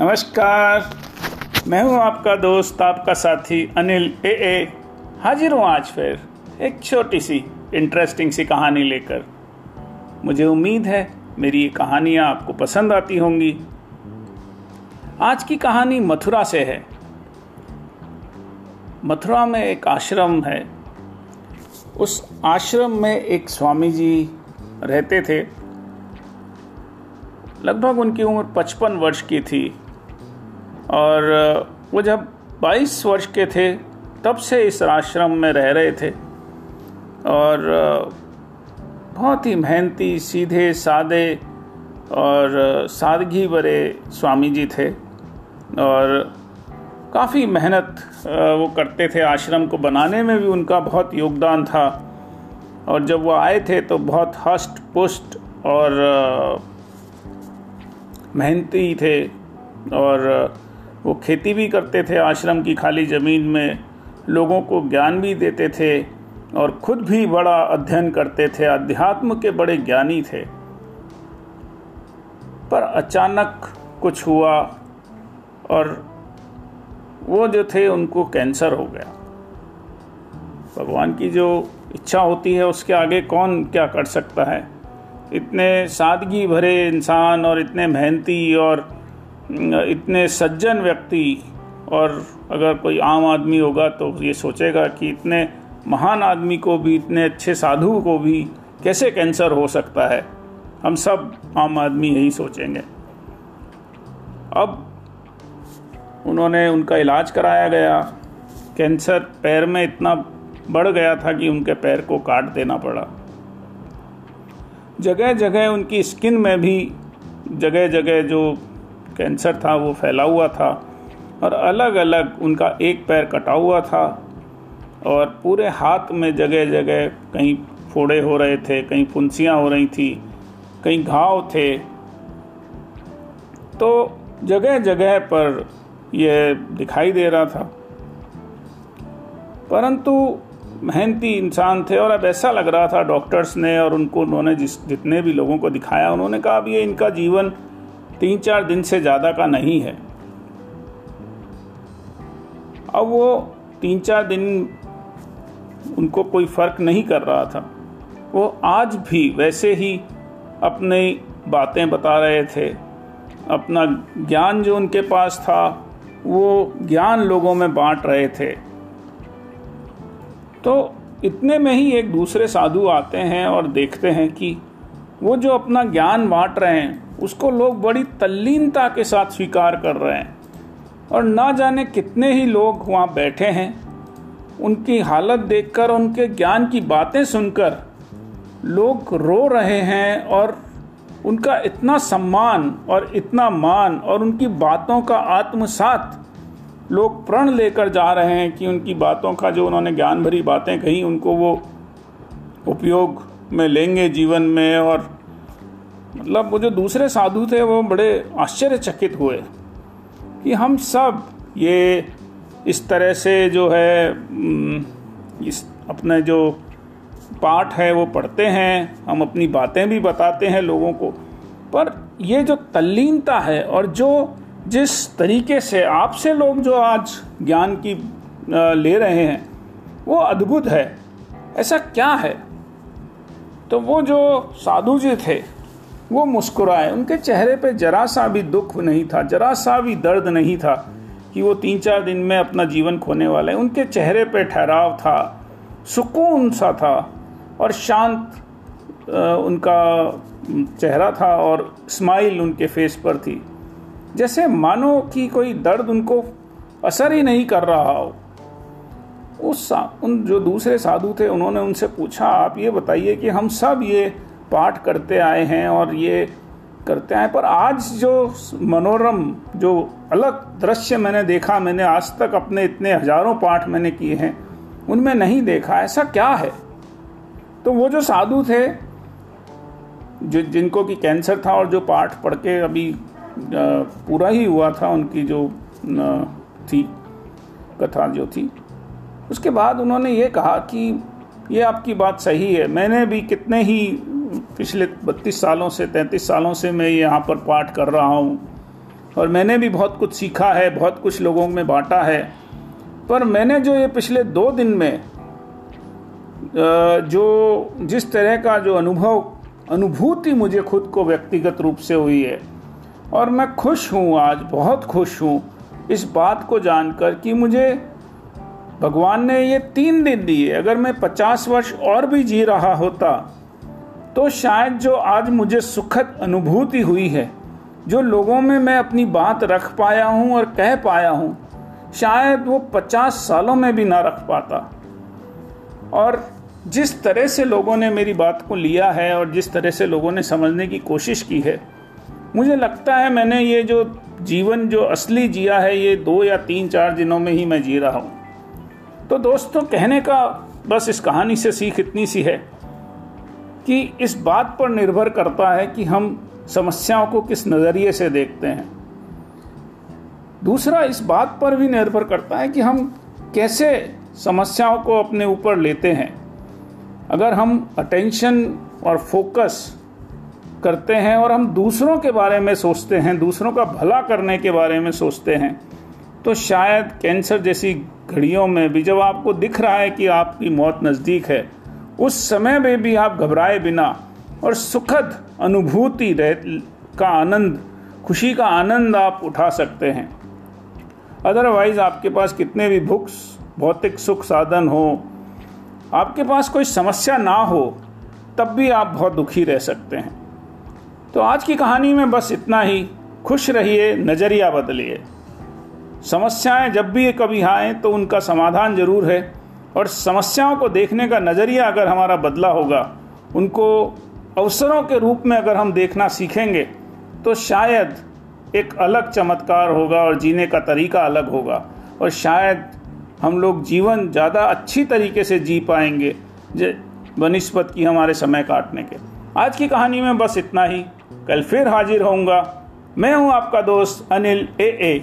नमस्कार। मैं हूँ आपका दोस्त, आपका साथी अनिल ए ए। हाजिर हूँ आज फिर एक छोटी सी इंटरेस्टिंग सी कहानी लेकर। मुझे उम्मीद है मेरी ये कहानियाँ आपको पसंद आती होंगी। आज की कहानी मथुरा से है। मथुरा में एक आश्रम है। उस आश्रम में एक स्वामी जी रहते थे। लगभग उनकी उम्र पचपन वर्ष की थी। और वो जब 22 वर्ष के थे, तब से इस आश्रम में रह रहे थे। और बहुत ही मेहनती, सीधे, सादे और सादगी भरे स्वामी जी थे। और काफ़ी मेहनत वो करते थे आश्रम को बनाने में भी, उनका बहुत योगदान था। और जब वो आए थे तो बहुत हष्ट पुष्ट और मेहनती थे। और वो खेती भी करते थे, आश्रम की खाली ज़मीन में, लोगों को ज्ञान भी देते थे और खुद भी बड़ा अध्ययन करते थे अध्यात्म के बड़े ज्ञानी थे। पर अचानक कुछ हुआ और वो जो थे, उनको कैंसर हो गया। भगवान की जो इच्छा होती है, उसके आगे कौन क्या कर सकता है? इतने सादगी भरे इंसान और इतने मेहनती और इतने सज्जन व्यक्ति, और अगर कोई आम आदमी होगा तो ये सोचेगा कि इतने महान आदमी को भी, इतने अच्छे साधु को भी कैसे कैंसर हो सकता है? हम सब आम आदमी यही सोचेंगे। अब उन्होंने उनका इलाज कराया गया। कैंसर पैर में इतना बढ़ गया था कि उनके पैर को काट देना पड़ा। जगह जगह उनकी स्किन में भी जगह जगह जो कैंसर था, वो फैला हुआ था और अलग अलग उनका एक पैर कटा हुआ था और पूरे हाथ में जगह जगह कहीं फोड़े हो रहे थे, कहीं फुंसियाँ हो रही थी, कहीं घाव थे। तो जगह जगह पर यह दिखाई दे रहा था। परंतु मेहनती इंसान थे और अब ऐसा लग रहा था डॉक्टर्स ने और उनको उन्होंने जिस जितने भी लोगों को दिखाया, उन्होंने कहा, अब ये इनका जीवन तीन चार दिन से ज़्यादा का नहीं है। अब वो तीन चार दिन उनको कोई फ़र्क नहीं कर रहा था। वो आज भी वैसे ही अपनी बातें बता रहे थे। अपना ज्ञान जो उनके पास था, वो ज्ञान लोगों में बांट रहे थे। तो इतने में ही एक दूसरे साधु आते हैं और देखते हैं कि वो जो अपना ज्ञान बांट रहे हैं, उसको लोग बड़ी तल्लीनता के साथ स्वीकार कर रहे हैं। और ना जाने कितने ही लोग वहाँ बैठे हैं। उनकी हालत देखकर, उनके ज्ञान की बातें सुनकर लोग रो रहे हैं और उनका इतना सम्मान और इतना मान और उनकी बातों का आत्मसात लोग प्रण लेकर जा रहे हैं कि उनकी बातों का जो उन्होंने ज्ञान भरी बातें कही, उनको वो उपयोग में लेंगे जीवन में और मतलब वो जो दूसरे साधु थे, वो बड़े आश्चर्यचकित हुए कि हम सब ये इस तरह से जो है इस अपने जो पाठ है वो पढ़ते हैं। हम अपनी बातें भी बताते हैं लोगों को। पर ये जो तल्लीनता है और जो जिस तरीके से आपसे लोग जो आज ज्ञान की ले रहे हैं, वो अद्भुत है। ऐसा क्या है? तो वो जो साधु जी थे, वो मुस्कुराए। उनके चेहरे पे जरा सा भी दुख नहीं था, जरा सा भी दर्द नहीं था कि वो तीन चार दिन में अपना जीवन खोने वाले। उनके चेहरे पे ठहराव था, सुकून सा था और शांत उनका चेहरा था और स्माइल उनके फेस पर थी। जैसे मानो कि कोई दर्द उनको असर ही नहीं कर रहा हो। उस सा उन जो दूसरे साधु थे, उन्होंने उनसे पूछा, आप ये बताइए कि हम सब ये पाठ करते आए हैं और ये करते आए पर आज जो मनोरम, जो अलग दृश्य मैंने देखा, मैंने आज तक अपने इतने हज़ारों पाठ मैंने किए हैं, उनमें नहीं देखा, ऐसा क्या है? तो वो जो साधु थे, जो, जिनको कि कैंसर था और जो पाठ पढ़ के अभी पूरा ही हुआ था, उनकी जो थी, कथा जो थी उसके बाद उन्होंने ये कहा कि ये आपकी बात सही है। मैंने भी कितने ही पिछले बत्तीस सालों से, तैंतीस सालों से मैं यहाँ पर पाठ कर रहा हूँ और मैंने भी बहुत कुछ सीखा है, बहुत कुछ लोगों में बांटा है। पर मैंने जो ये पिछले दो दिन में जो जिस तरह का जो अनुभव, अनुभूति मुझे खुद को व्यक्तिगत रूप से हुई है और मैं खुश हूँ आज, बहुत खुश हूँ, इस बात को जानकर कि मुझे भगवान ने ये तीन दिन दिए। अगर मैं पचास वर्ष और भी जी रहा होता तो शायद जो आज मुझे सुखद अनुभूति हुई है, जो लोगों में मैं अपनी बात रख पाया हूँ और कह पाया हूँ, शायद वो पचास सालों में भी ना रख पाता। और जिस तरह से लोगों ने मेरी बात को लिया है और जिस तरह से लोगों ने समझने की कोशिश की है, मुझे लगता है मैंने ये जो जीवन जो असली जिया है, ये दो या तीन चार दिनों में ही मैं जी रहा हूँ। तो दोस्तों, कहने का बस इस कहानी से सीख इतनी सी है कि इस बात पर निर्भर करता है कि हम समस्याओं को किस नज़रिए से देखते हैं। दूसरा, इस बात पर भी निर्भर करता है कि हम कैसे समस्याओं को अपने ऊपर लेते हैं। अगर हम अटेंशन और फोकस करते हैं और हम दूसरों के बारे में सोचते हैं, दूसरों का भला करने के बारे में सोचते हैं तो शायद कैंसर जैसी घड़ियों में भी जब आपको दिख रहा है कि आपकी मौत नज़दीक है, उस समय में भी आप घबराए बिना और सुखद अनुभूति रह, का आनंद, खुशी का आनंद आप उठा सकते हैं। अदरवाइज़ आपके पास कितने भी भुक्स भौतिक सुख साधन हो, आपके पास कोई समस्या ना हो, तब भी आप बहुत दुखी रह सकते हैं। तो आज की कहानी में बस इतना ही। खुश रहिए, नज़रिया बदलिए। समस्याएँ जब भी कभी आए तो उनका समाधान ज़रूर है। और समस्याओं को देखने का नज़रिया अगर हमारा बदला होगा, उनको अवसरों के रूप में अगर हम देखना सीखेंगे तो शायद एक अलग चमत्कार होगा और जीने का तरीका अलग होगा। और शायद हम लोग जीवन ज़्यादा अच्छी तरीके से जी पाएँगे बनस्पत की हमारे समय काटने के। आज की कहानी में बस इतना ही। कल फिर हाजिर होऊँगा। मैं हूँ आपका दोस्त अनिल ए ए।